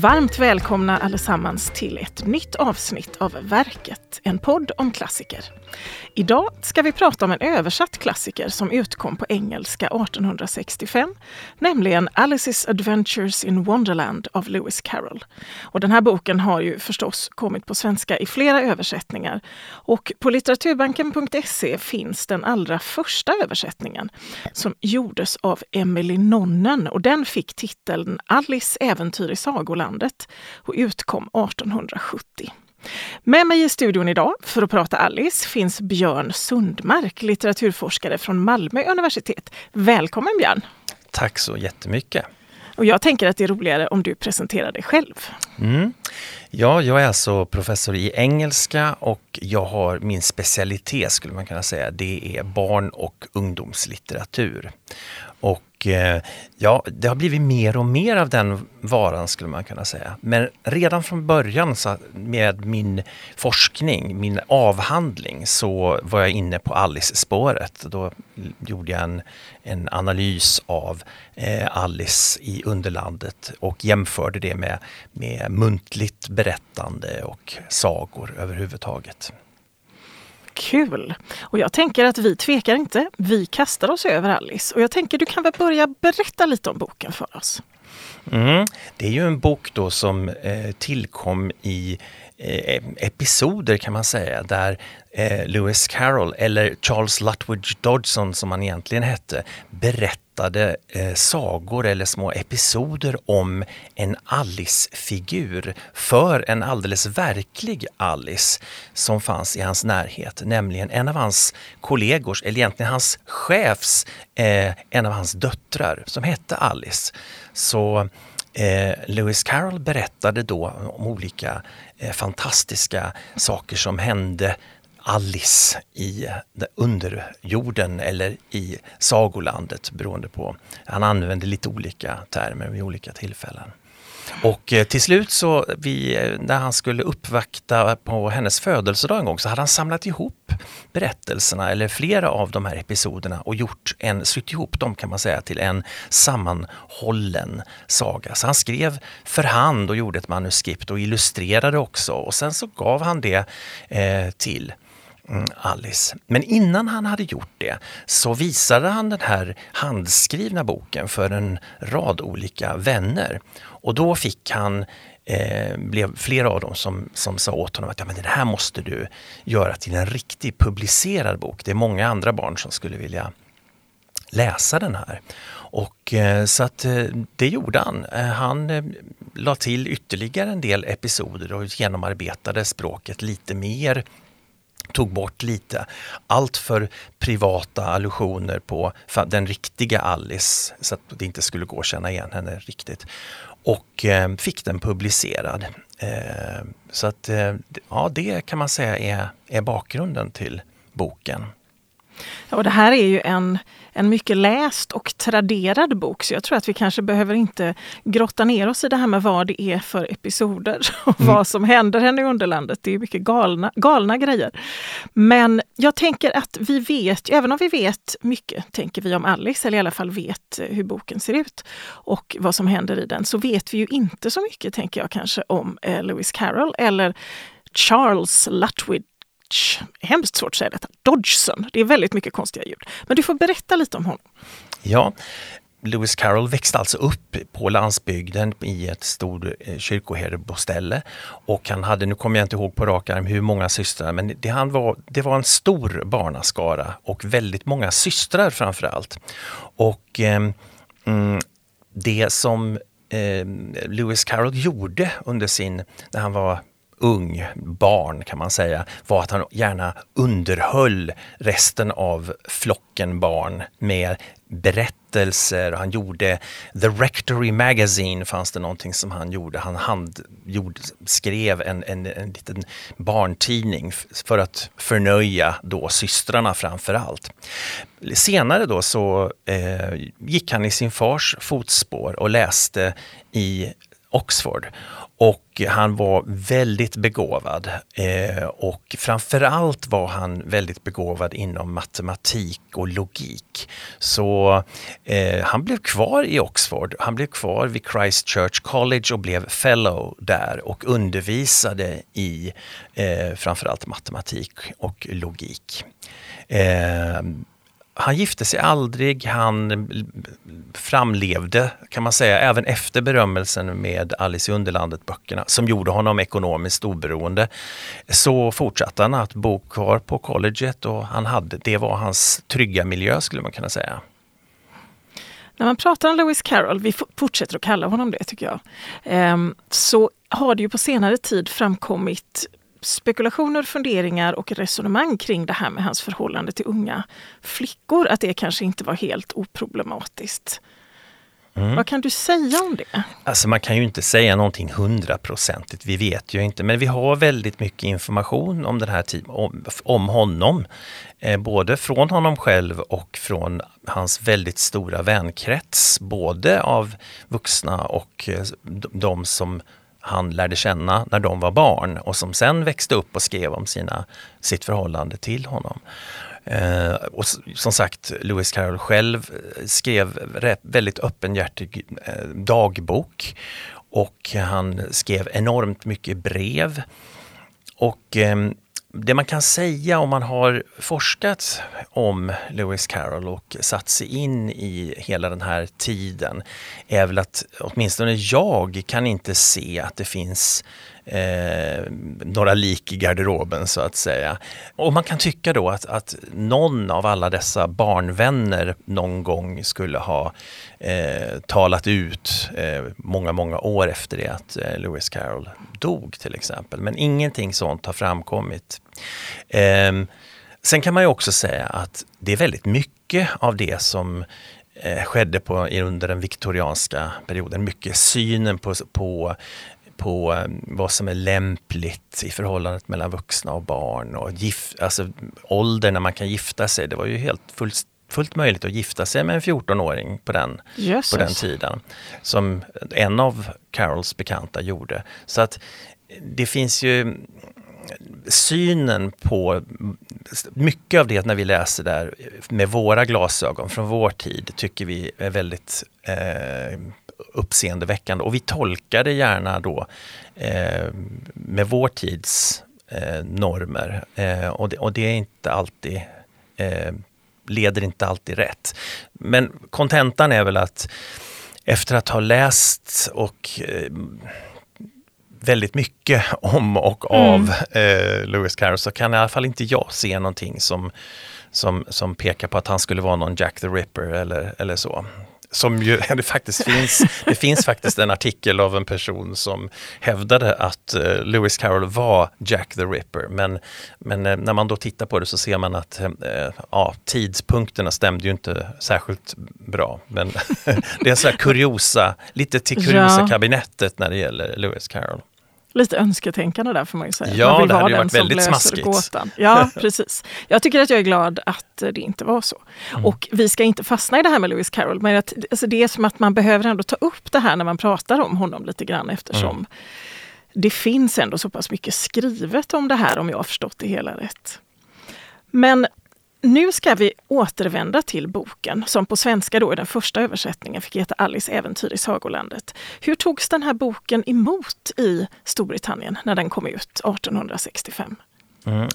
Varmt välkomna allesammans till ett nytt avsnitt av Verket, en podd om klassiker. Idag ska vi prata om en översatt klassiker som utkom på engelska 1865, nämligen Alice's Adventures in Wonderland av Lewis Carroll. Och den här boken har ju förstås kommit på svenska i flera översättningar. Och på litteraturbanken.se finns den allra första översättningen som gjordes av Emily Nonnen och den fick titeln Alice äventyr i Sagoland sagolandet och utkom 1870. Med mig i studion idag för att prata Alice finns Björn Sundmark, litteraturforskare från Malmö universitet. Välkommen Björn! Tack så jättemycket! Och jag tänker att det är roligare om du presenterar dig själv. Mm. Ja, jag är alltså professor i engelska och jag har min specialitet skulle man kunna säga, det är barn och ungdomslitteratur. Och eh, ja, det har blivit mer och mer av den varan skulle man kunna säga. Men redan från början så med min forskning, min avhandling, så var jag inne på Alice-spåret. Då gjorde jag en, en analys av eh, Alice i Underlandet och jämförde det med, med muntligt berättande och sagor överhuvudtaget. Kul! Och jag tänker att vi tvekar inte. Vi kastar oss över Alice. Och jag tänker du kan väl börja berätta lite om boken för oss? Mm. Det är ju en bok då som eh, tillkom i Eh, episoder kan man säga där eh, Lewis Carroll eller Charles Lutwidge Dodgson som han egentligen hette berättade eh, sagor eller små episoder om en Alice-figur för en alldeles verklig Alice som fanns i hans närhet, nämligen en av hans kollegors, eller egentligen hans chefs, en av hans döttrar som hette Alice. Så Eh, Lewis Carroll berättade då om olika eh, fantastiska saker som hände Alice i underjorden eller i sagolandet beroende på. Han använde lite olika termer vid olika tillfällen. Och eh, till slut så, vi, eh, när han skulle uppvakta på hennes födelsedag en gång, så hade han samlat ihop berättelserna, eller flera av de här episoderna och gjort en, sytt ihop dem kan man säga till en sammanhållen saga. Så han skrev för hand och gjorde ett manuskript och illustrerade också och sen så gav han det eh, till mm, Alice. Men innan han hade gjort det så visade han den här handskrivna boken för en rad olika vänner. Och då fick han eh, blev flera av dem som, som sa åt honom att ja, men det här måste du göra till en riktig publicerad bok. Det är många andra barn som skulle vilja läsa den här. Och, eh, så att eh, det gjorde han. Eh, han eh, la till ytterligare en del episoder och genomarbetade språket lite mer tog bort lite allt för privata allusioner på den riktiga Alice så att det inte skulle gå att känna igen henne riktigt. Och eh, fick den publicerad. Eh, så att eh, ja, det kan man säga är, är bakgrunden till boken. och det här är ju en en mycket läst och traderad bok. Så jag tror att vi kanske behöver inte grotta ner oss i det här med vad det är för episoder och mm. vad som händer henne i Underlandet. Det är mycket galna, galna grejer. Men jag tänker att vi vet, även om vi vet mycket, tänker vi om Alice, eller i alla fall vet hur boken ser ut och vad som händer i den, så vet vi ju inte så mycket, tänker jag kanske, om eh, Lewis Carroll eller Charles Lutwidge hemskt svårt att säga detta, Dodgson. Det är väldigt mycket konstiga ljud. Men du får berätta lite om honom. Ja, Lewis Carroll växte alltså upp på landsbygden i ett stort eh, kyrkoherdeboställe. Och han hade, nu kommer jag inte ihåg på rak arm hur många systrar, men det, han var, det var en stor barnaskara och väldigt många systrar framför allt. Och eh, det som eh, Lewis Carroll gjorde under sin, när han var ung, barn kan man säga, var att han gärna underhöll resten av flocken barn med berättelser. Han gjorde The Rectory Magazine fanns det någonting som han gjorde. Han hand, gjorde, skrev en, en, en liten barntidning för att förnöja då systrarna framför allt. Senare då så eh, gick han i sin fars fotspår och läste i Oxford. Och han var väldigt begåvad eh, och framförallt var han väldigt begåvad inom matematik och logik. Så eh, han blev kvar i Oxford, han blev kvar vid Christ Church College och blev fellow där och undervisade i eh, framförallt matematik och logik. Eh, han gifte sig aldrig, han framlevde kan man säga även efter berömmelsen med Alice i Underlandet-böckerna som gjorde honom ekonomiskt oberoende. Så fortsatte han att bo kvar på colleget och han hade, det var hans trygga miljö skulle man kunna säga. När man pratar om Lewis Carroll, vi fortsätter att kalla honom det tycker jag, ehm, så har det ju på senare tid framkommit spekulationer, funderingar och resonemang kring det här med hans förhållande till unga flickor, att det kanske inte var helt oproblematiskt. Mm. Vad kan du säga om det? Alltså man kan ju inte säga någonting hundraprocentigt, vi vet ju inte, men vi har väldigt mycket information om den här tiden, om, om honom. Eh, både från honom själv och från hans väldigt stora vänkrets, både av vuxna och eh, de som han lärde känna när de var barn och som sen växte upp och skrev om sina, sitt förhållande till honom. Eh, och som sagt, Lewis Carroll själv eh, skrev väldigt öppenhjärtig eh, dagbok och han skrev enormt mycket brev. Och eh, det man kan säga om man har forskat om Lewis Carroll och satt sig in i hela den här tiden är väl att åtminstone jag kan inte se att det finns eh, några lik i garderoben så att säga. Och man kan tycka då att, att någon av alla dessa barnvänner någon gång skulle ha eh, talat ut eh, många, många år efter det att eh, Lewis Carroll dog till exempel. Men ingenting sånt har framkommit. Ehm, sen kan man ju också säga att det är väldigt mycket av det som eh, skedde på, under den viktorianska perioden. Mycket synen på, på på eh, vad som är lämpligt i förhållandet mellan vuxna och barn och gif, alltså ålder när man kan gifta sig. Det var ju helt fullt, fullt möjligt att gifta sig med en 14-åring på den, på den tiden. Som en av Carols bekanta gjorde. Så att det finns ju synen på mycket av det när vi läser där med våra glasögon från vår tid tycker vi är väldigt eh, uppseendeväckande och vi tolkar det gärna då eh, med vår tids eh, normer eh, och, det, och, det, är inte alltid eh, leder inte alltid rätt. Men kontentan är väl att efter att ha läst och eh, väldigt mycket om och av mm. eh, Lewis Carroll så kan i alla fall inte jag se någonting som, som, som pekar på att han skulle vara någon Jack the Ripper eller, eller så som ju det faktiskt finns. Det finns faktiskt en artikel av en person som hävdade att uh, Lewis Carroll var Jack the Ripper. Men, men uh, när man då tittar på det så ser man att uh, ja, tidpunkterna stämde ju inte särskilt bra. Men det är här kuriosa, lite till kuriosa-kabinettet när det gäller Lewis Carroll. Lite önsketänkande där får man ju säga. Ja, man det hade ju varit väldigt smaskigt. Gåtan. Ja, precis. Jag tycker att jag är glad att det inte var så. Mm. Och vi ska inte fastna i det här med Lewis Carroll, men att, alltså det är som att man behöver ändå ta upp det här när man pratar om honom lite grann eftersom mm. det finns ändå så pass mycket skrivet om det här om jag har förstått det hela rätt. Men nu ska vi återvända till boken som på svenska då i den första översättningen fick heta Alice äventyr i Sagolandet. Hur togs den här boken emot i Storbritannien när den kom ut 1865? Mm.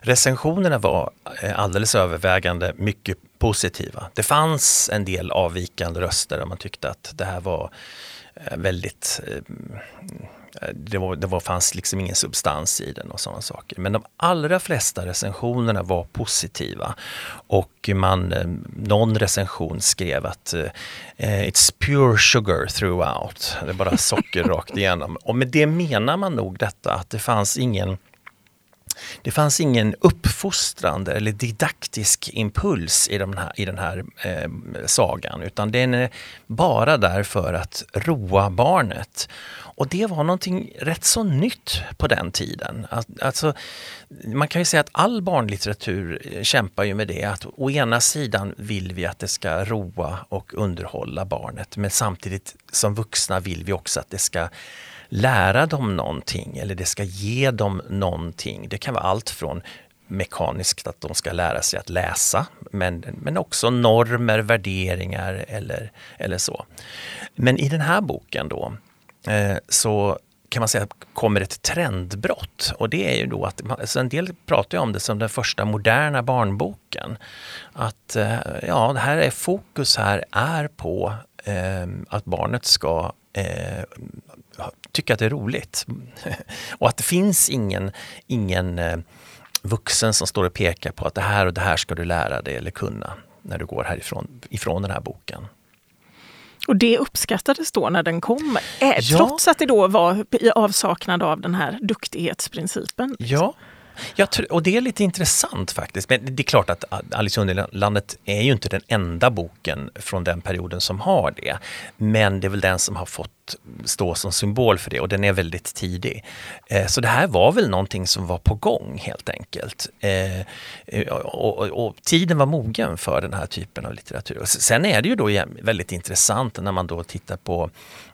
Recensionerna var eh, alldeles övervägande mycket positiva. Det fanns en del avvikande röster och man tyckte att det här var eh, väldigt eh, det, var, det var, fanns liksom ingen substans i den och sådana saker. Men de allra flesta recensionerna var positiva. Och man, eh, någon recension skrev att uh, It's pure sugar throughout. Det är bara socker rakt igenom. Och med det menar man nog detta att det fanns ingen det fanns ingen uppfostrande eller didaktisk impuls i, de här, i den här eh, sagan utan den är bara där för att roa barnet. Och det var någonting rätt så nytt på den tiden. Alltså, man kan ju säga att all barnlitteratur eh, kämpar ju med det att å ena sidan vill vi att det ska roa och underhålla barnet men samtidigt som vuxna vill vi också att det ska lära dem någonting eller det ska ge dem någonting. Det kan vara allt från mekaniskt att de ska lära sig att läsa men, men också normer, värderingar eller, eller så. Men i den här boken då eh, så kan man säga kommer ett trendbrott och det är ju då att alltså en del pratar om det som den första moderna barnboken. Att eh, ja, det här är fokus här är på eh, att barnet ska eh, tycka att det är roligt. och att det finns ingen, ingen eh, vuxen som står och pekar på att det här och det här ska du lära dig eller kunna när du går härifrån ifrån den här boken. Och det uppskattades då när den kom, äh, ja. trots att det då var i avsaknad av den här duktighetsprincipen? Liksom. Ja, Tror, och det är lite intressant faktiskt. Men det är klart att Alice i Underlandet är ju inte den enda boken från den perioden som har det. Men det är väl den som har fått stå som symbol för det och den är väldigt tidig. Eh, så det här var väl någonting som var på gång helt enkelt. Eh, eh, och, och, och, tiden var mogen för den här typen av litteratur. Sen är det ju då väldigt intressant när man då tittar på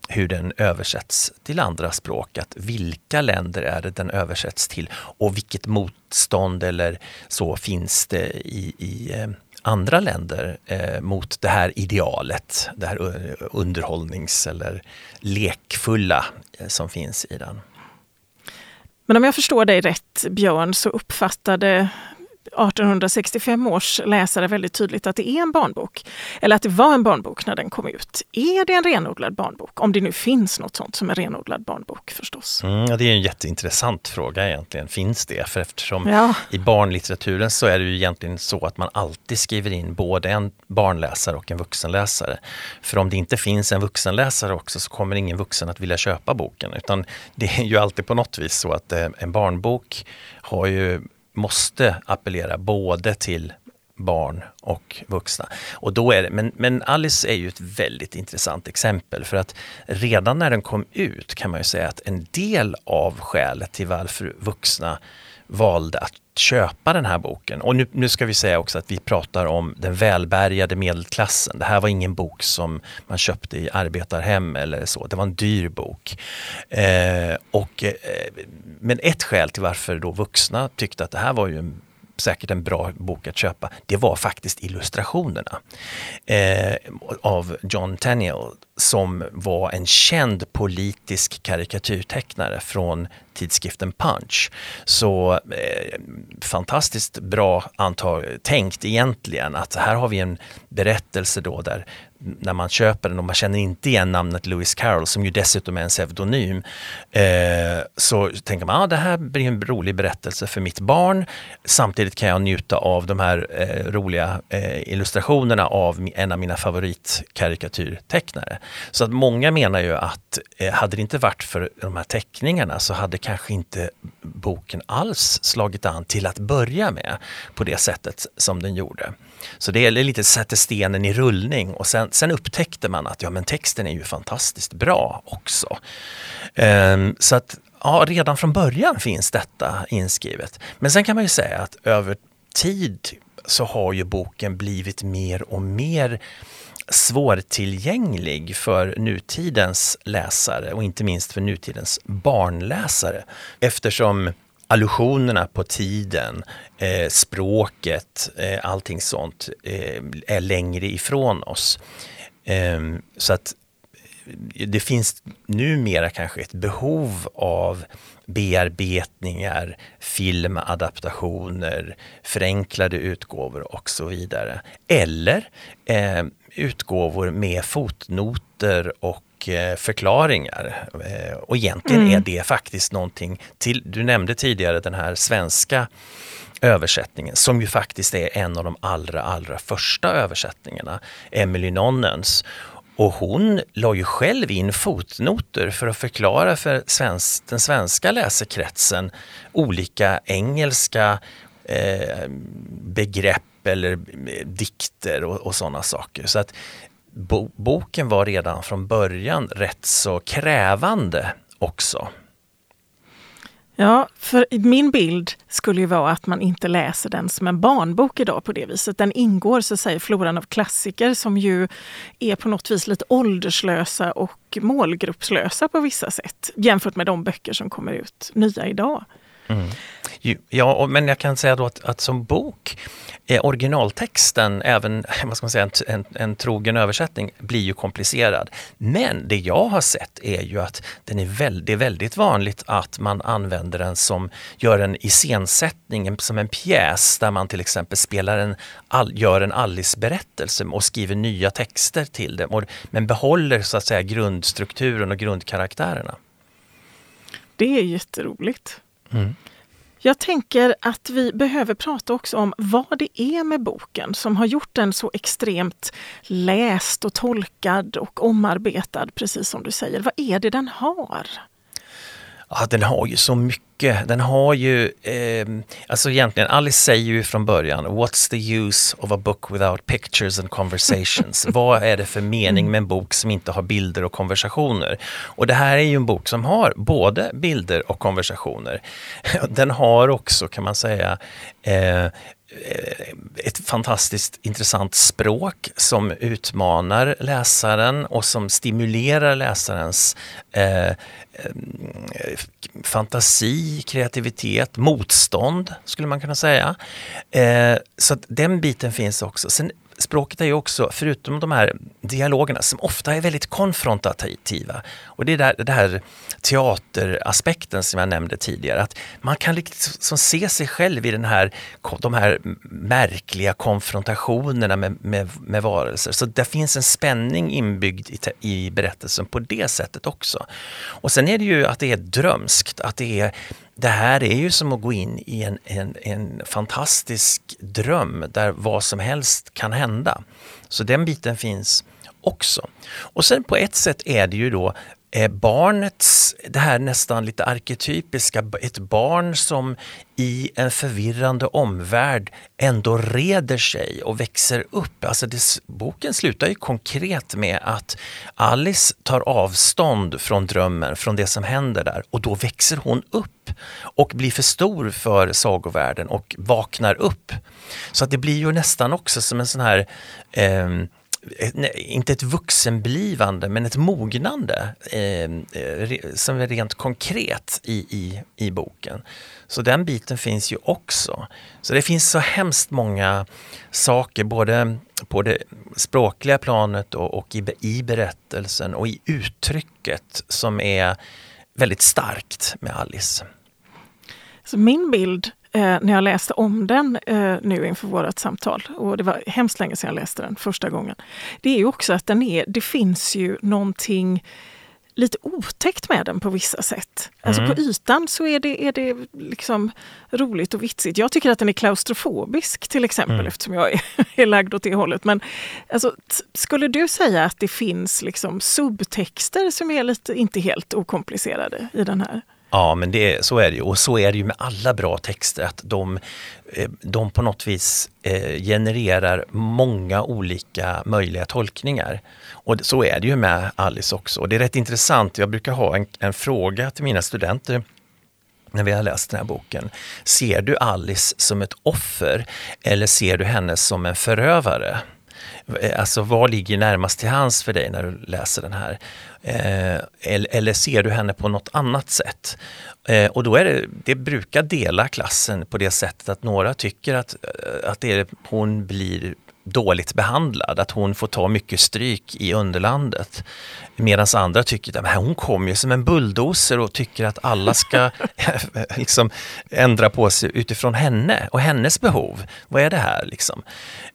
hur den översätts till andra språk. Att vilka länder är det den översätts till och vilket motstånd eller så finns det i, i eh, andra länder eh, mot det här idealet, det här eh, underhållnings eller lekfulla eh, som finns i den. Men om jag förstår dig rätt Björn så uppfattade 1865 års läsare väldigt tydligt att det är en barnbok. Eller att det var en barnbok när den kom ut. Är det en renodlad barnbok? Om det nu finns något sånt som en renodlad barnbok förstås. Mm, det är en jätteintressant fråga egentligen. Finns det? För eftersom ja. i barnlitteraturen så är det ju egentligen så att man alltid skriver in både en barnläsare och en vuxenläsare. För om det inte finns en vuxenläsare också så kommer ingen vuxen att vilja köpa boken. Utan det är ju alltid på något vis så att eh, en barnbok har ju måste appellera både till barn och vuxna. Och då är det, men, men Alice är ju ett väldigt intressant exempel för att redan när den kom ut kan man ju säga att en del av skälet till varför vuxna valde att köpa den här boken. Och nu, nu, ska vi säga också att vi pratar om den välbärgade medelklassen. Det här var ingen bok som man köpte i arbetarhem eller så. Det var en dyr bok. Eh, och, eh, men ett skäl till varför då vuxna tyckte att det här var ju en säkert en bra bok att köpa, det var faktiskt illustrationerna eh, av John Tenniel som var en känd politisk karikatyrtecknare från tidskriften Punch. Så eh, fantastiskt bra antag, tänkt egentligen att här har vi en berättelse då där när man köper den och man känner inte igen namnet Lewis Carroll som ju dessutom är en pseudonym eh, så tänker man att ah, det här blir en rolig berättelse för mitt barn. Samtidigt kan jag njuta av de här eh, roliga eh, illustrationerna av en av mina favoritkarikatyrtecknare. Så att många menar ju att eh, hade det inte varit för de här teckningarna så hade kanske inte boken alls slagit an till att börja med på det sättet som den gjorde. Så det är lite sätter stenen i rullning och sen, sen upptäckte man att ja, men texten är ju fantastiskt bra också. Um, så att ja, redan från början finns detta inskrivet. Men sen kan man ju säga att över tid så har ju boken blivit mer och mer svårtillgänglig för nutidens läsare och inte minst för nutidens barnläsare eftersom allusionerna på tiden, eh, språket, eh, allting sånt eh, är längre ifrån oss. Eh, så att det finns numera kanske ett behov av bearbetningar, filmadaptationer, förenklade utgåvor och så vidare. Eller eh, utgåvor med fotnoter och Eh, förklaringar. Eh, och egentligen mm. är det faktiskt någonting till, du nämnde tidigare den här svenska översättningen som ju faktiskt är en av de allra, allra första översättningarna, Emily Nonnens. Och hon la ju själv in fotnoter för att förklara för svensk, den svenska läsekretsen olika engelska eh, begrepp eller eh, dikter och, och sådana saker. Så att bo, boken var redan från början rätt så krävande också. Ja, för min bild skulle ju vara att man inte läser den som en barnbok idag på det viset. Den ingår så att säga i floran av klassiker som ju är på något vis lite ålderslösa och målgruppslösa på vissa sätt jämfört med de böcker som kommer ut nya idag. Mm. Ja, men jag kan säga då att, att som bok originaltexten, även vad ska man säga, en, en, en, trogen översättning, blir ju komplicerad. Men det jag har sett är ju att den är väldigt, väldigt vanligt att man använder den som, gör en iscensättning, som en pjäs där man till exempel spelar en, all, gör en Alice-berättelse och skriver nya texter till det, men behåller så att säga grundstrukturen och grundkaraktärerna. Det är jätteroligt. Mm. Jag tänker att vi behöver prata också om vad det är med boken som har gjort den så extremt läst och tolkad och omarbetad, precis som du säger. Vad är det den har? Ja, den har ju så mycket. Den har ju, eh, alltså egentligen, Alice säger ju från början, What's the use of a book without pictures and conversations? Vad är det för mening med en bok som inte har bilder och konversationer? Och det här är ju en bok som har både bilder och konversationer. Den har också, kan man säga, eh, Eh, ett fantastiskt intressant språk som utmanar läsaren och som stimulerar läsarens eh, Eh, fantasi, kreativitet, motstånd skulle man kunna säga. Eh, så den biten finns också. Sen språket är ju också, förutom de här dialogerna som ofta är väldigt konfrontativa, och det är där, det här teateraspekten som jag nämnde tidigare, att man kan liksom se sig själv i den här, de här märkliga konfrontationerna med, med, med varelser. Så det finns en spänning inbyggd i, i berättelsen på det sättet också. Och sen är det ju att det är drömskt, att det är det här är ju som att gå in i en, en, en fantastisk dröm där vad som helst kan hända. Så den biten finns också. Och sen på ett sätt är det ju då barnets, det här nästan lite arketypiska, ett barn som i en förvirrande omvärld ändå reder sig och växer upp. Alltså det, boken slutar ju konkret med att Alice tar avstånd från drömmen, från det som händer där och då växer hon upp och blir för stor för sagovärlden och vaknar upp. Så att det blir ju nästan också som en sån här eh, inte ett vuxenblivande, men ett mognande eh, eh som är rent konkret i, i, i boken. Så den biten finns ju också. Så det finns så hemskt många saker, både på det språkliga planet och, och i, i berättelsen och i uttrycket som är väldigt starkt med Alice. Så min bild eh, när jag läste om den eh, nu inför vårt samtal, och det var hemskt länge sedan jag läste den första gången, det är ju också att den är, det finns ju någonting lite otäckt med den på vissa sätt. Alltså mm. på ytan så är det, är det liksom roligt och vitsigt. Jag tycker att den är klaustrofobisk till exempel mm. eftersom jag är, är lagd åt det hållet. Men alltså, skulle du säga att det finns liksom subtexter som är lite, inte helt okomplicerade i den här? Ja, men det, så är det ju. Och så är det ju med alla bra texter, att de, eh, de på något vis eh, genererar många olika möjliga tolkningar. Och så är det ju med Alice också. Och det är rätt intressant, jag brukar ha en, en fråga till mina studenter när vi har läst den här boken. Ser du Alice som ett offer eller ser du henne som en förövare? Eh, alltså vad ligger närmast till hands för dig när du läser den här? Eh, eller, eller, ser du henne på något annat sätt? Eh, och då är det, det brukar dela klassen på det sättet att några tycker att, eh, att det är, hon blir dåligt behandlad, att hon får ta mycket stryk i underlandet. Medan andra tycker att hon kommer ju som en bulldozer och tycker att alla ska liksom ändra på sig utifrån henne och hennes behov. Vad är det här liksom?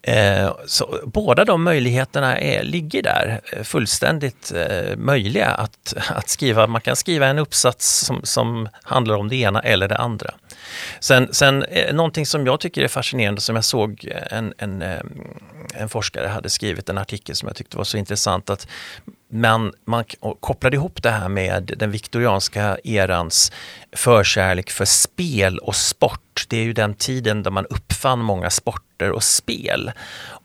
Eh, så båda de möjligheterna är, ligger där, eh, fullständigt eh, möjliga att, att skriva. Man kan skriva en uppsats som, som handlar om det ena eller det andra. Sen, sen eh, någonting som jag tycker är fascinerande som jag såg en, en, en forskare hade skrivit en artikel som jag tyckte var så intressant att man, man kopplade ihop det här med den viktorianska erans förkärlek för spel och sport. Det är ju den tiden då man uppfann många sporter och spel.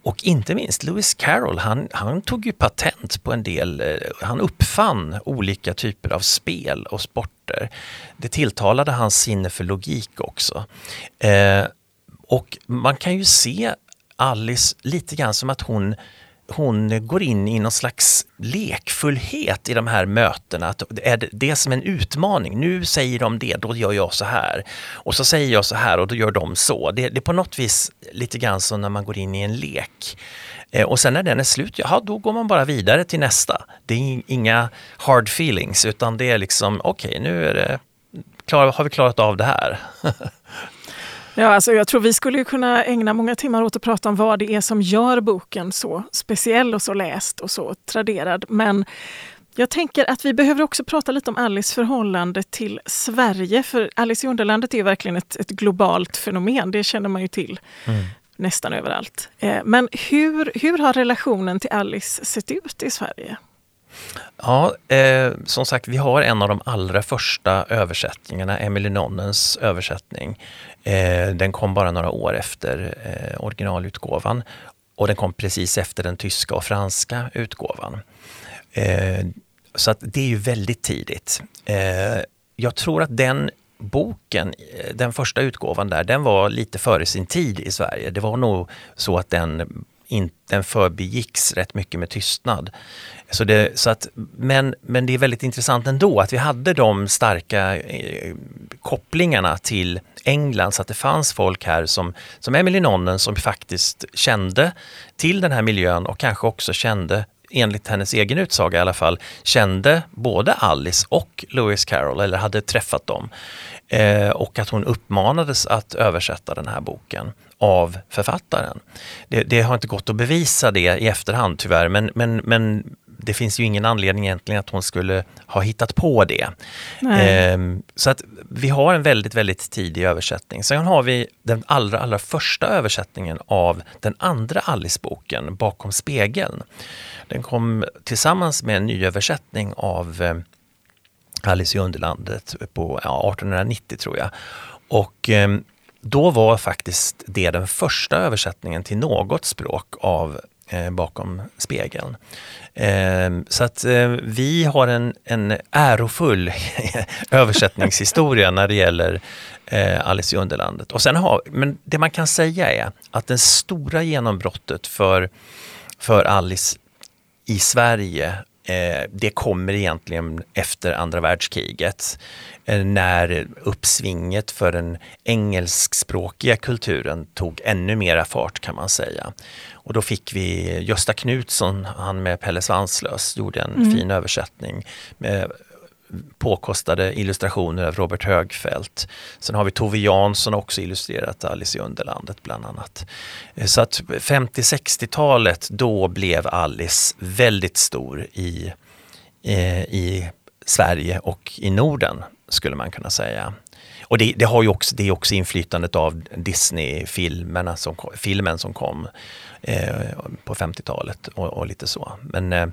Och inte minst Lewis Carroll, han, han tog ju patent på en del, eh, han uppfann olika typer av spel och sporter. Det tilltalade hans sinne för logik också. Eh, och man kan ju se Alice lite grann som att hon hon går in i någon slags lekfullhet i de här mötena. Att är det, är som en utmaning. Nu säger de det, då gör jag så här. Och så säger jag så här och då gör de så. Det, det är på något vis lite grann som när man går in i en lek. Eh, och sen när den är slut, ja då går man bara vidare till nästa. Det är inga hard feelings utan det är liksom, okej okay, nu är det, klar, har vi klarat av det här. Ja, alltså jag tror vi skulle kunna ägna många timmar åt att prata om vad det är som gör boken så speciell och så läst och så traderad. Men jag tänker att vi behöver också prata lite om Alice förhållande till Sverige. För Alice i Underlandet är verkligen ett, ett globalt fenomen, det känner man ju till. Mm. Nästan överallt. Eh, men hur, hur har relationen till Alice sett ut i Sverige? Ja, eh, som sagt, vi har en av de allra första översättningarna, Emily Nonnens översättning. Eh, den kom bara några år efter eh, originalutgåvan och den kom precis efter den tyska och franska utgåvan. Eh, så att det är ju väldigt tidigt. Eh, jag tror att den boken, eh, den första utgåvan där, den var lite före sin tid i Sverige. Det var nog så att den in, den förbigicks rätt mycket med tystnad. Så det, så att, men, men det är väldigt intressant ändå att vi hade de starka eh, kopplingarna till England så att det fanns folk här som, som Emily Nonnen som faktiskt kände till den här miljön och kanske också kände enligt hennes egen utsaga i alla fall, kände både Alice och Lewis Carroll eller hade träffat dem. Eh, och att hon uppmanades att översätta den här boken av författaren. Det, det, har inte gått att bevisa det i efterhand tyvärr men, men, men det finns ju ingen anledning egentligen att hon skulle ha hittat på det. Ehm, så att vi har en väldigt, väldigt tidig översättning. Sen har vi den allra, allra första översättningen av den andra Alice-boken, Bakom spegeln. Den kom tillsammans med en nyöversättning av eh, Alice i Underlandet på ja, 1890 tror jag. Och eh, då var faktiskt det den första översättningen till något språk av eh, Bakom spegeln. Eh, så att eh, vi har en, en ärofull översättningshistoria när det gäller eh, Alice i Underlandet. Och sen har, men det man kan säga är att det stora genombrottet för, för Alice i Sverige det kommer egentligen efter andra världskriget eh, när uppsvinget för den engelskspråkiga kulturen tog ännu mera fart kan man säga. Och då fick vi Gösta Knutsson, han med Pelle Svanslös, gjorde en mm. fin översättning med påkostade illustrationer av Robert Högfeldt. Sen har vi Tove Jansson också illustrerat Alice i Underlandet bland annat. Eh, så att 50-60-talet, då blev Alice väldigt stor i, eh, i Sverige och i Norden skulle man kunna säga. Och det, det, har ju också, det är också inflytandet av Disney-filmen som, filmen som kom eh, på 50-talet och, och, lite så. Men eh,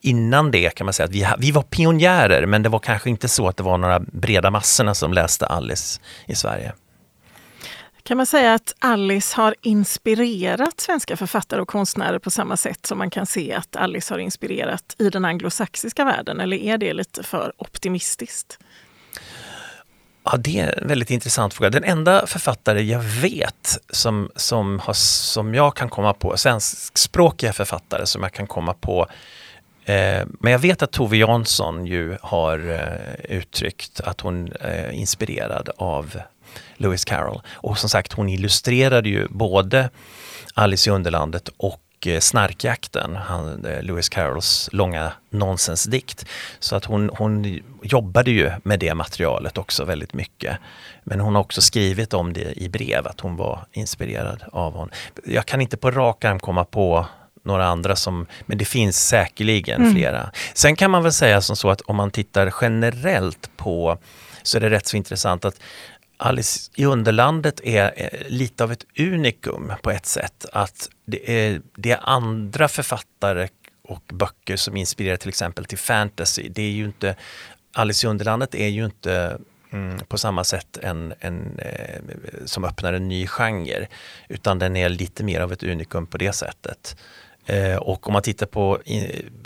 innan det kan man säga att vi, vi var pionjärer men det var kanske inte så att det var några breda massorna som läste Alice i Sverige. Kan man säga att Alice har inspirerat svenska författare och konstnärer på samma sätt som man kan se att Alice har inspirerat i den anglosaxiska världen? Eller är det lite för optimistiskt? Ja, det är en väldigt intressant fråga. Den enda författare jag vet som, som, har, som jag kan komma på, svenskspråkiga författare som jag kan komma på Eh, men jag vet att Tove Jansson ju har eh, uttryckt att hon är inspirerad av Lewis Carroll. Och som sagt, hon illustrerade ju både Alice i Underlandet och Snarkjakten, han, Lewis Carrolls långa nonsensdikt. Så att hon, hon jobbade ju med det materialet också väldigt mycket. Men hon har också skrivit om det i brev, att hon var inspirerad av honom. Jag kan inte på rak arm komma på några andra som, men det finns säkerligen mm. flera. Sen kan man väl säga som så att om man tittar generellt på, så är det rätt så intressant att Alice i Underlandet är eh, lite av ett unikum på ett sätt. Att det är, det är andra författare och böcker som inspirerar till exempel till fantasy. Det är ju inte, Alice i Underlandet är ju inte mm, på samma sätt en, en eh, som öppnar en ny genre. Utan den är lite mer av ett unikum på det sättet. Eh, och om man tittar på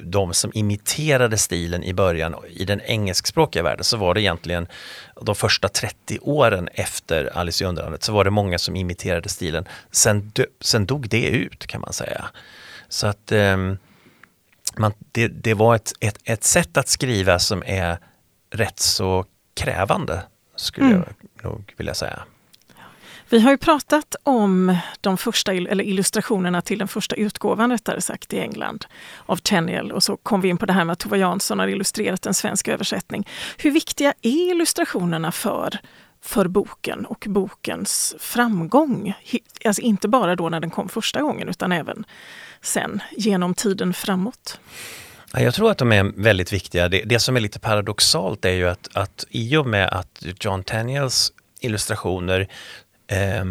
de som imiterade stilen i början i den engelskspråkiga världen så var det egentligen de första 30 åren efter Alice i Underlandet så var det många som imiterade stilen. Sen, sen dog det ut kan man säga. Så att um, man, det, det, var ett, ett, ett sätt att skriva som är rätt så krävande skulle mm. jag nog vilja säga. Vi har ju pratat om de första eller illustrationerna till den första utgåvan rättare sagt i England av Tenniel och så kom vi in på det här med att Tova Jansson har illustrerat en svensk översättning. Hur viktiga är illustrationerna för för boken och bokens framgång. Alltså inte bara då när den kom första gången utan även sen genom tiden framåt. Jag tror att de är väldigt viktiga. Det, det som är lite paradoxalt är ju att, att i och med att John Tenniels illustrationer eh,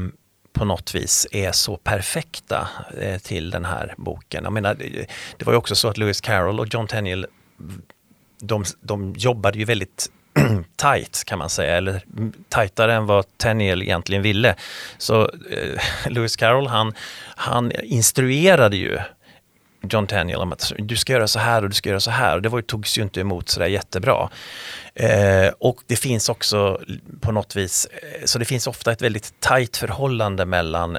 på något vis är så perfekta eh, till den här boken. Jag menar, eh, det var ju också så att Lewis Carroll och John Tenniel de, de jobbade ju väldigt tight kan man säga, eller tajtare än vad Tenniel egentligen ville. Så eh, Lewis Carroll han, han instruerade ju John Tenniel om att du ska göra så här och du ska göra så här. Och det var, togs ju inte emot sådär jättebra. Eh, och det finns också på något vis, eh, så det finns ofta ett väldigt tajt förhållande mellan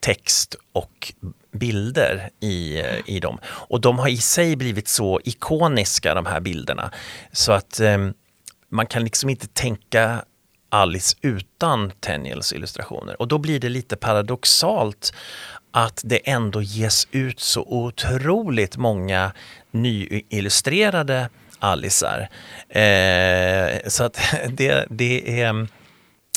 text och bilder i, eh, i dem. Och de har i sig blivit så ikoniska de här bilderna. Så att eh, man kan liksom inte tänka Alice utan Tenniels illustrationer. Och då blir det lite paradoxalt att det ändå ges ut så otroligt många nyillustrerade Alicear. Eh, så att det, det är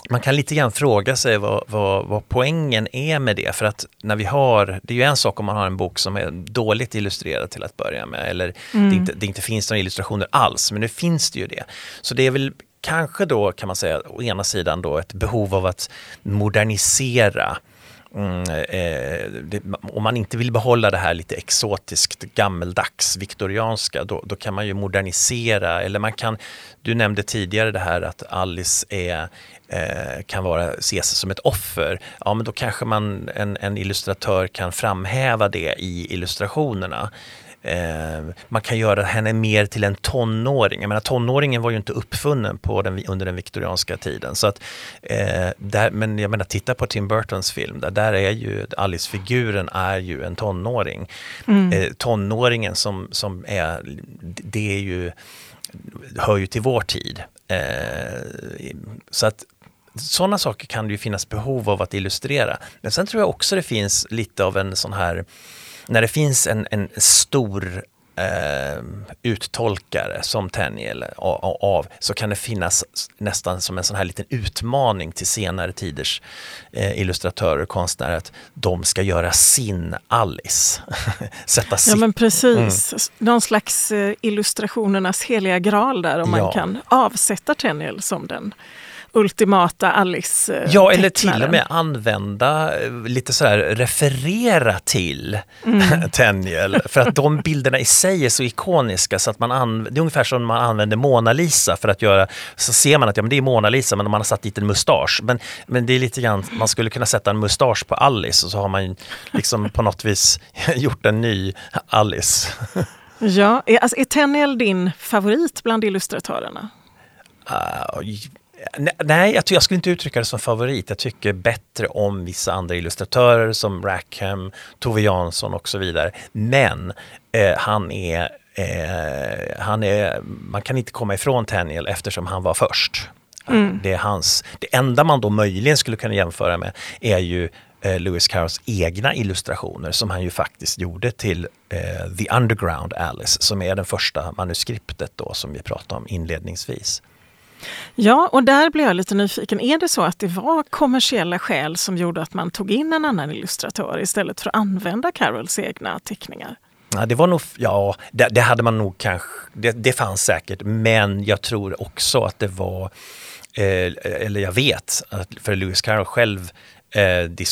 man kan lite grann fråga sig vad, vad, vad, poängen är med det. För att när vi har, det är ju en sak om man har en bok som är dåligt illustrerad till att börja med. Eller mm. det, inte, det inte finns några illustrationer alls, men nu finns det ju det. Så det är väl kanske då kan man säga å ena sidan då ett behov av att modernisera Mm, eh, eh det, om man inte vill behålla det här lite exotiskt gammeldags viktorianska då, då, kan man ju modernisera eller man kan, du nämnde tidigare det här att Alice är, eh, kan vara, ses som ett offer. Ja men då kanske man, en, en illustratör kan framhäva det i illustrationerna. Eh, man kan göra henne mer till en tonåring. Jag menar, tonåringen var ju inte uppfunnen på den, under den viktorianska tiden. Så att, eh, där, men jag menar, titta på Tim Burtons film, där, där är ju Alice-figuren är ju en tonåring. Mm. Eh, tonåringen som, som är, det är ju, hör ju till vår tid. Eh, så att sådana saker kan det ju finnas behov av att illustrera. Men sen tror jag också det finns lite av en sån här när det finns en, en stor eh, uttolkare som Tenniel av, så kan det finnas nästan som en sån här liten utmaning till senare tiders eh, illustratörer och konstnärer att de ska göra sin Alice. Sätta ja men precis, mm. någon slags eh, illustrationernas heliga graal där om ja. man kan avsätta Tenniel som den ultimata Alice eh, Ja, eller till och med använda, eh, lite så här referera till mm. Tenniel. För att de bilderna i sig är så ikoniska så att man det är ungefär som man använder Mona Lisa för att göra, så ser man att ja, men det är Mona Lisa men man har satt dit en mustasch. Men, men det är lite grann, man skulle kunna sätta en mustasch på Alice och så har man liksom på något vis gjort en ny Alice. Ja, är, alltså, är Tenniel din favorit bland illustratörerna? Uh, Nej, jag, jag skulle inte uttrycka det som favorit. Jag tycker bättre om vissa andra illustratörer som Rackham, Tove Jansson och så vidare. Men eh, han är Eh, han är, man kan inte komma ifrån Tenniel eftersom han var först. Mm. Det, är hans, det enda man då möjligen skulle kunna jämföra med är ju eh, Lewis Carrolls egna illustrationer som han ju faktiskt gjorde till eh, The Underground Alice som är det första manuskriptet då som vi pratade om inledningsvis. Ja, och där blir jag lite nyfiken. Är det så att det var kommersiella skäl som gjorde att man tog in en annan illustratör istället för att använda Carols egna teckningar? Ja, det var nog, ja, det, det hade man nog kanske, det, det fanns säkert, men jag tror också att det var eh, eller jag vet, att för Lewis Carroll själv eh,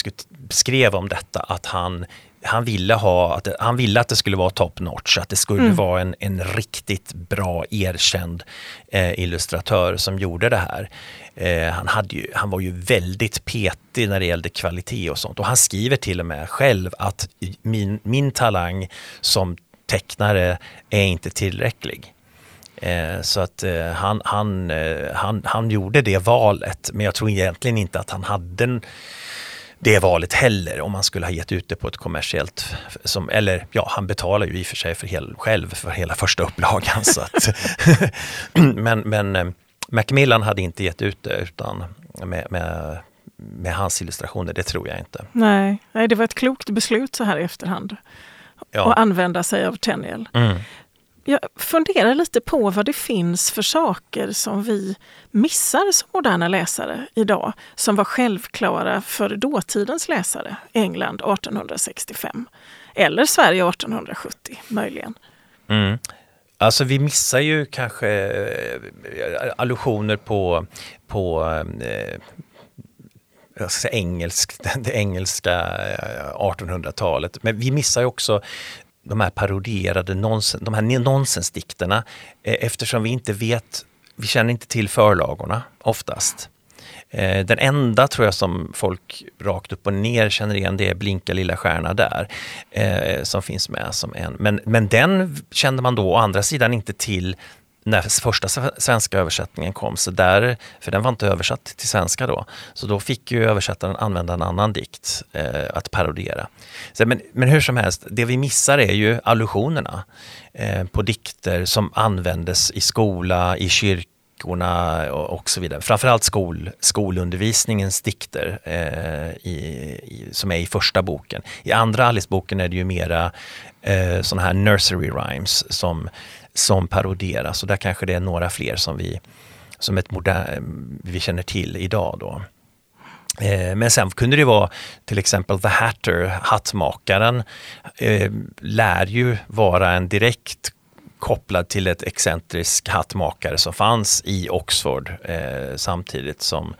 skrev om detta, att han han ville, ha, att, han ville att det skulle vara top notch, att det skulle mm. vara en, en riktigt bra erkänd eh, illustratör som gjorde det här. Eh, han, hade ju, han var ju väldigt petig när det gällde kvalitet och sånt och han skriver till och med själv att min, min talang som tecknare är inte tillräcklig. Eh, så att eh, han, han, eh, han, han gjorde det valet men jag tror egentligen inte att han hade en det valet heller om man skulle ha gett ut det på ett kommersiellt, som, eller ja, han betalar ju i och för sig för hel, själv för hela första upplagan. så att, men men eh, Macmillan hade inte gett ut det utan med, med, med, hans illustrationer, det tror jag inte. Nej, nej, det var ett klokt beslut så här i efterhand. Ja. Att använda sig av Tenniel. Mm jag funderar lite på vad det finns för saker som vi missar som moderna läsare idag, som var självklara för dåtidens läsare, England 1865. Eller Sverige 1870 möjligen. Mm. Alltså vi missar ju kanske äh, allusioner på, på äh, engelsk, det engelska eh, 1800-talet. Men vi missar ju också de här parodierade nonsens, de här nonsensdikterna eh, eftersom vi inte vet, vi känner inte till förlagorna oftast. Eh, den enda tror jag som folk rakt upp och ner känner igen det är Blinka lilla stjärna där eh, som finns med som en. Men, men den kände man då å andra sidan inte till när första svenska översättningen kom, så där, för den var inte översatt till svenska då, så då fick ju översättaren använda en annan dikt eh, att parodiera. Så, men, men hur som helst, det vi missar är ju allusionerna eh, på dikter som användes i skola, i kyrkorna och, och så vidare. Framförallt skol, skolundervisningens dikter eh, i, i, som är i första boken. I andra Alice-boken är det ju mera eh, sådana här nursery rhymes som som paroderas och där kanske det är några fler som vi, som ett modern, vi känner till idag. Då. Eh, men sen kunde det vara till exempel The Hatter, hattmakaren, eh, lär ju vara en direkt kopplad till ett excentrisk hattmakare som fanns i Oxford eh, samtidigt som,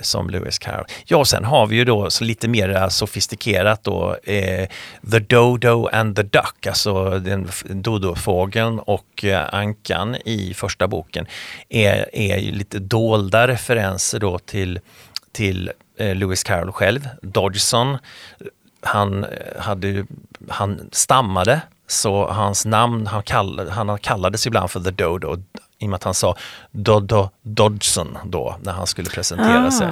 som Lewis Carroll. Ja, sen har vi ju då så lite mer eh, sofistikerat då eh, The Dodo and the Duck, alltså den dodofågeln och eh, ankan i första boken är, är lite dolda referenser då till, till eh, Lewis Carroll själv. Dodgson, han, eh, hade, han stammade så hans namn, han, kall, han kallades ibland för The Dodo i och med att han sa Dodo Dodson då när han skulle presentera ah. sig.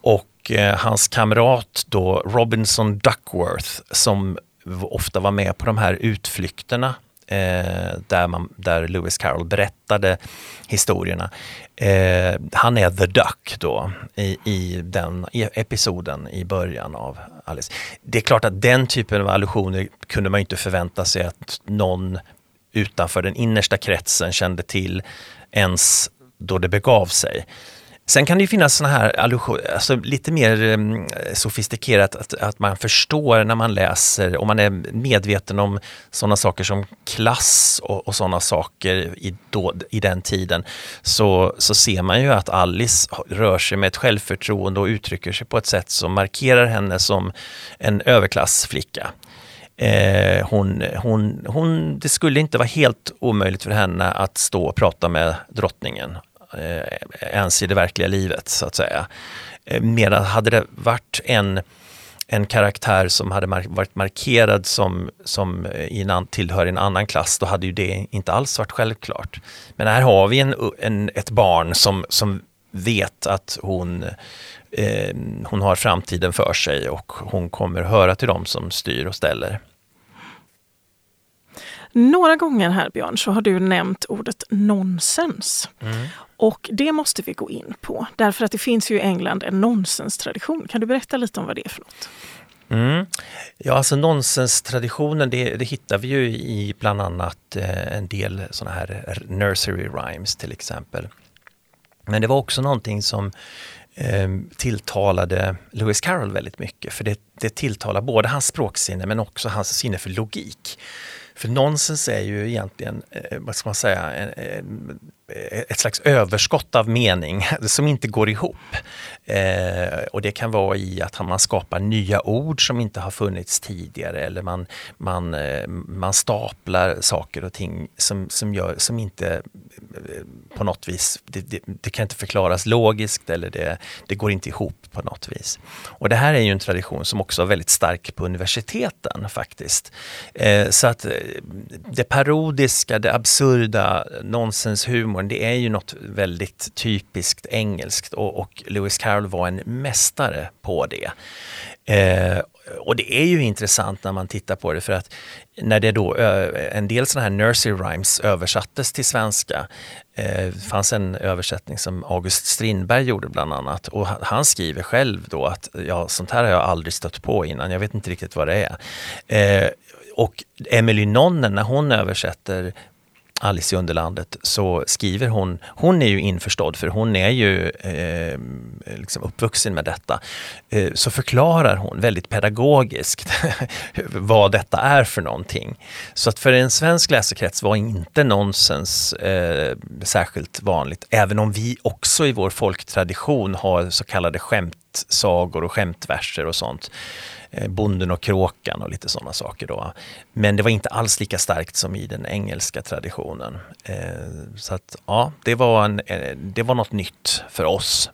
Och eh, hans kamrat då Robinson Duckworth som ofta var med på de här utflykterna eh, där, man, där Lewis Carroll berättade historierna. Eh, han är the duck då i, i den i episoden i början av Alice. Det är klart att den typen av allusioner kunde man inte förvänta sig att någon utanför den innersta kretsen kände till ens då det begav sig. Sen kan det ju finnas såna här alltså lite mer eh, sofistikerat att, att man förstår när man läser, om man är medveten om sådana saker som klass och, och sådana saker i, då, i den tiden, så, så ser man ju att Alice rör sig med ett självförtroende och uttrycker sig på ett sätt som markerar henne som en överklassflicka. Eh, hon, hon, hon, det skulle inte vara helt omöjligt för henne att stå och prata med drottningen ens i det verkliga livet så att säga. Eh, medan hade det varit en, en karaktär som hade mar varit markerad som, som i en, tillhör en annan klass, då hade ju det inte alls varit självklart. Men här har vi en, en, ett barn som, som vet att hon, eh, hon har framtiden för sig och hon kommer höra till dem som styr och ställer. Några gånger här Björn så har du nämnt ordet nonsens. Mm. Och det måste vi gå in på därför att det finns ju i England en nonsenstradition. Kan du berätta lite om vad det är för något? Mm. Ja, alltså nonsenstraditionen det, det hittar vi ju i bland annat eh, en del sådana här nursery rhymes till exempel. Men det var också någonting som eh, tilltalade Lewis Carroll väldigt mycket för det, det tilltalar både hans språksinne men också hans sinne för logik. För nonsens är ju egentligen, eh, vad ska man säga, en, en, Eh, ett slags överskott av mening som inte går ihop. Eh, och det kan vara i att man skapar nya ord som inte har funnits tidigare eller man, man, eh, man staplar saker och ting som, som, gör, som inte eh, på något vis, det, det, det, kan inte förklaras logiskt eller det, det går inte ihop på något vis. Och det här är ju en tradition som också är väldigt stark på universiteten faktiskt. Eh, så att eh, det parodiska, det absurda, humorn, det är ju något väldigt typiskt engelskt och, och Lewis Carroll var en mästare på det. Eh, och det är ju intressant när man tittar på det för att när det då en del sådana här nursery rhymes översattes till svenska. Det fanns en översättning som August Strindberg gjorde bland annat och han skriver själv då att ja, sånt här har jag aldrig stött på innan, jag vet inte riktigt vad det är. Eh, och Emily Nonnen när hon översätter Alice i Underlandet så skriver hon, hon är ju införstådd för hon är ju eh, liksom uppvuxen med detta, eh, så förklarar hon väldigt pedagogiskt vad detta är för någonting. Så att för en svensk läsekrets var inte nonsens eh, särskilt vanligt, även om vi också i vår folktradition har så kallade skämtsagor och skämtverser och sånt. Eh, bonden och kråkan och lite sådana saker. Då. Men det var inte alls lika starkt som i den engelska traditionen. Eh, så att ja, det var, en, eh, det var något nytt för oss.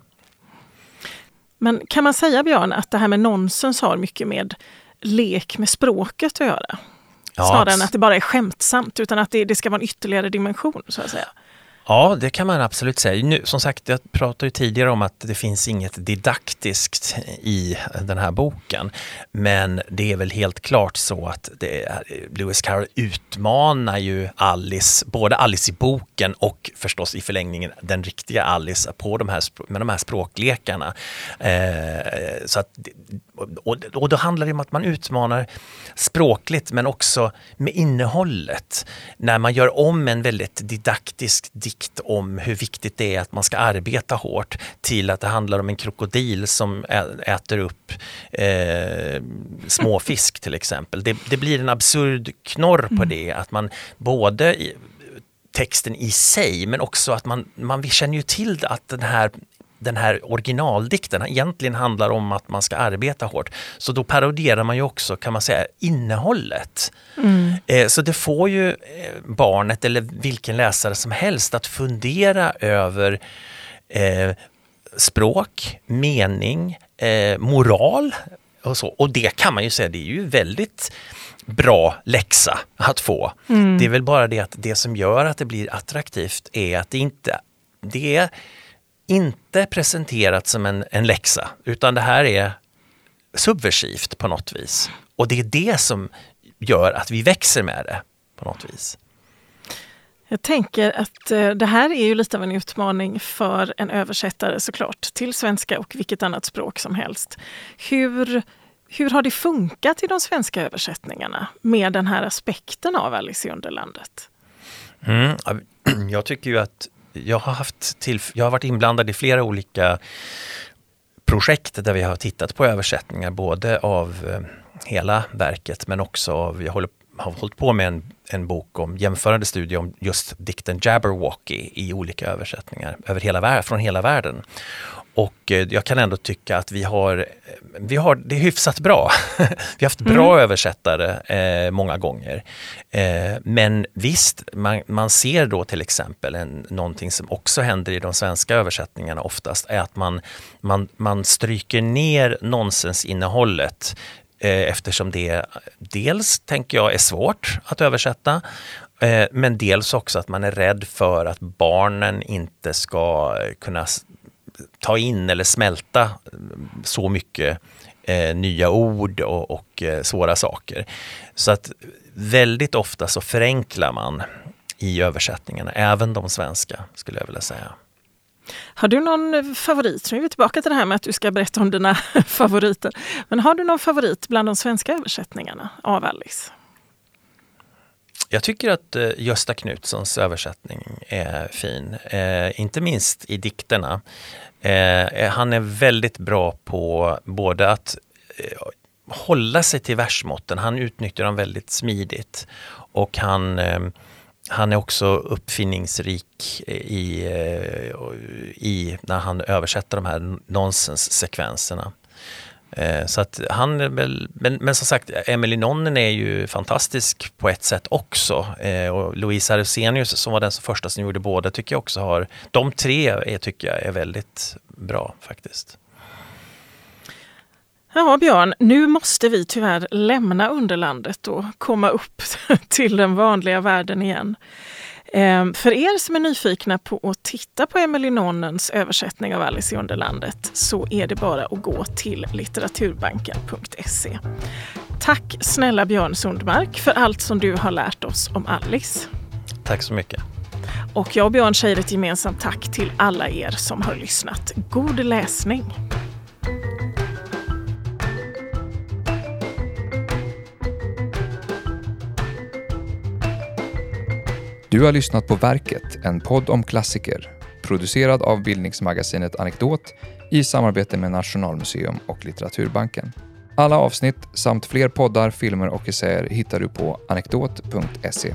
Men kan man säga Björn att det här med nonsens har mycket med lek med språket att göra? Ja, Snarare än att det bara är skämtsamt, utan att det, det ska vara en ytterligare dimension så att säga. Ja, det kan man absolut säga. Nu, som sagt, jag pratade ju tidigare om att det finns inget didaktiskt i den här boken. Men det är väl helt klart så att det är, Lewis Carroll utmanar ju Alice, både Alice i boken och förstås i förlängningen den riktiga Alice på de här, med de här språklekarna. Eh, så att, och, och då handlar det om att man utmanar språkligt men också med innehållet. När man gör om en väldigt didaktisk dikt om hur viktigt det är att man ska arbeta hårt till att det handlar om en krokodil som äter upp eh, småfisk till exempel. Det, det, blir en absurd knorr på mm. det, att man både i, texten i sig men också att man, man känner ju till att den här den här originaldikten egentligen handlar om att man ska arbeta hårt. Så då parodierar man ju också, kan man säga, innehållet. Mm. Eh, så det får ju eh, barnet eller vilken läsare som helst att fundera över eh, språk, mening, eh, moral och så. Och det kan man ju säga, det är ju väldigt bra läxa att få. Mm. Det är väl bara det att det som gör att det blir attraktivt är att det inte det är inte presenterat som en, en läxa, utan det här är subversivt på något vis. Och det är det som gör att vi växer med det på något vis. Jag tänker att eh, det här är ju lite av en utmaning för en översättare såklart, till svenska och vilket annat språk som helst. Hur, hur har det funkat i de svenska översättningarna med den här aspekten av Alice i Underlandet? Mm, jag tycker ju att jag har, haft till, jag har varit inblandad i flera olika projekt där vi har tittat på översättningar både av eh, hela verket men också av, jag håller, har hållit på med en, en bok om jämförande studie om just dikten Jabberwocky i olika översättningar över hela, från hela världen. Och eh, jag kan ändå tycka att vi har, eh, vi har det är hyfsat bra. vi har haft bra mm. översättare eh, många gånger. Eh, men visst, man, man, ser då till exempel en, någonting som också händer i de svenska översättningarna oftast, är att man, man, man stryker ner nonsensinnehållet eh, eftersom det dels, tänker jag, är svårt att översätta eh, men dels också att man är rädd för att barnen inte ska kunna ta in eller smälta så mycket eh, nya ord och, och eh, svåra saker. Så att väldigt ofta så förenklar man i översättningarna, även de svenska skulle jag vilja säga. Har du någon favorit? Nu är vi tillbaka till det här med att du ska berätta om dina favoriter. Men har du någon favorit bland de svenska översättningarna av Alice? Jag tycker att eh, Gösta Knutssons översättning är fin, eh, inte minst i dikterna. Eh, eh, han är väldigt bra på både att eh, hålla sig till versmåtten. Han utnyttjar dem väldigt smidigt. Och han, eh, han är också uppfinningsrik i, eh, i, när han översätter de här nonsenssekvenserna. Eh, så att han är väl, men, men som sagt, Emily Nonnen är ju fantastisk på ett sätt också. Eh, och Louise Arsenius, som var den som första som gjorde båda tycker jag också har, de tre är, tycker jag är väldigt bra faktiskt. Ja, Björn, nu måste vi tyvärr lämna underlandet och komma upp till den vanliga världen igen. Ehm, för er som är nyfikna på att titta på Emily Nonnens översättning av Alice i Underlandet så är det bara att gå till litteraturbanken.se. Tack snälla Björn Sundmark för allt som du har lärt oss om Alice. Tack så mycket. Och jag och Björn säger ett gemensamt tack till alla er som har lyssnat. God läsning! Du har lyssnat på Verket, en podd om klassiker, producerad av bildningsmagasinet Anekdot i samarbete med Nationalmuseum och Litteraturbanken. Alla avsnitt samt fler poddar, filmer och essäer hittar du på anekdot.se.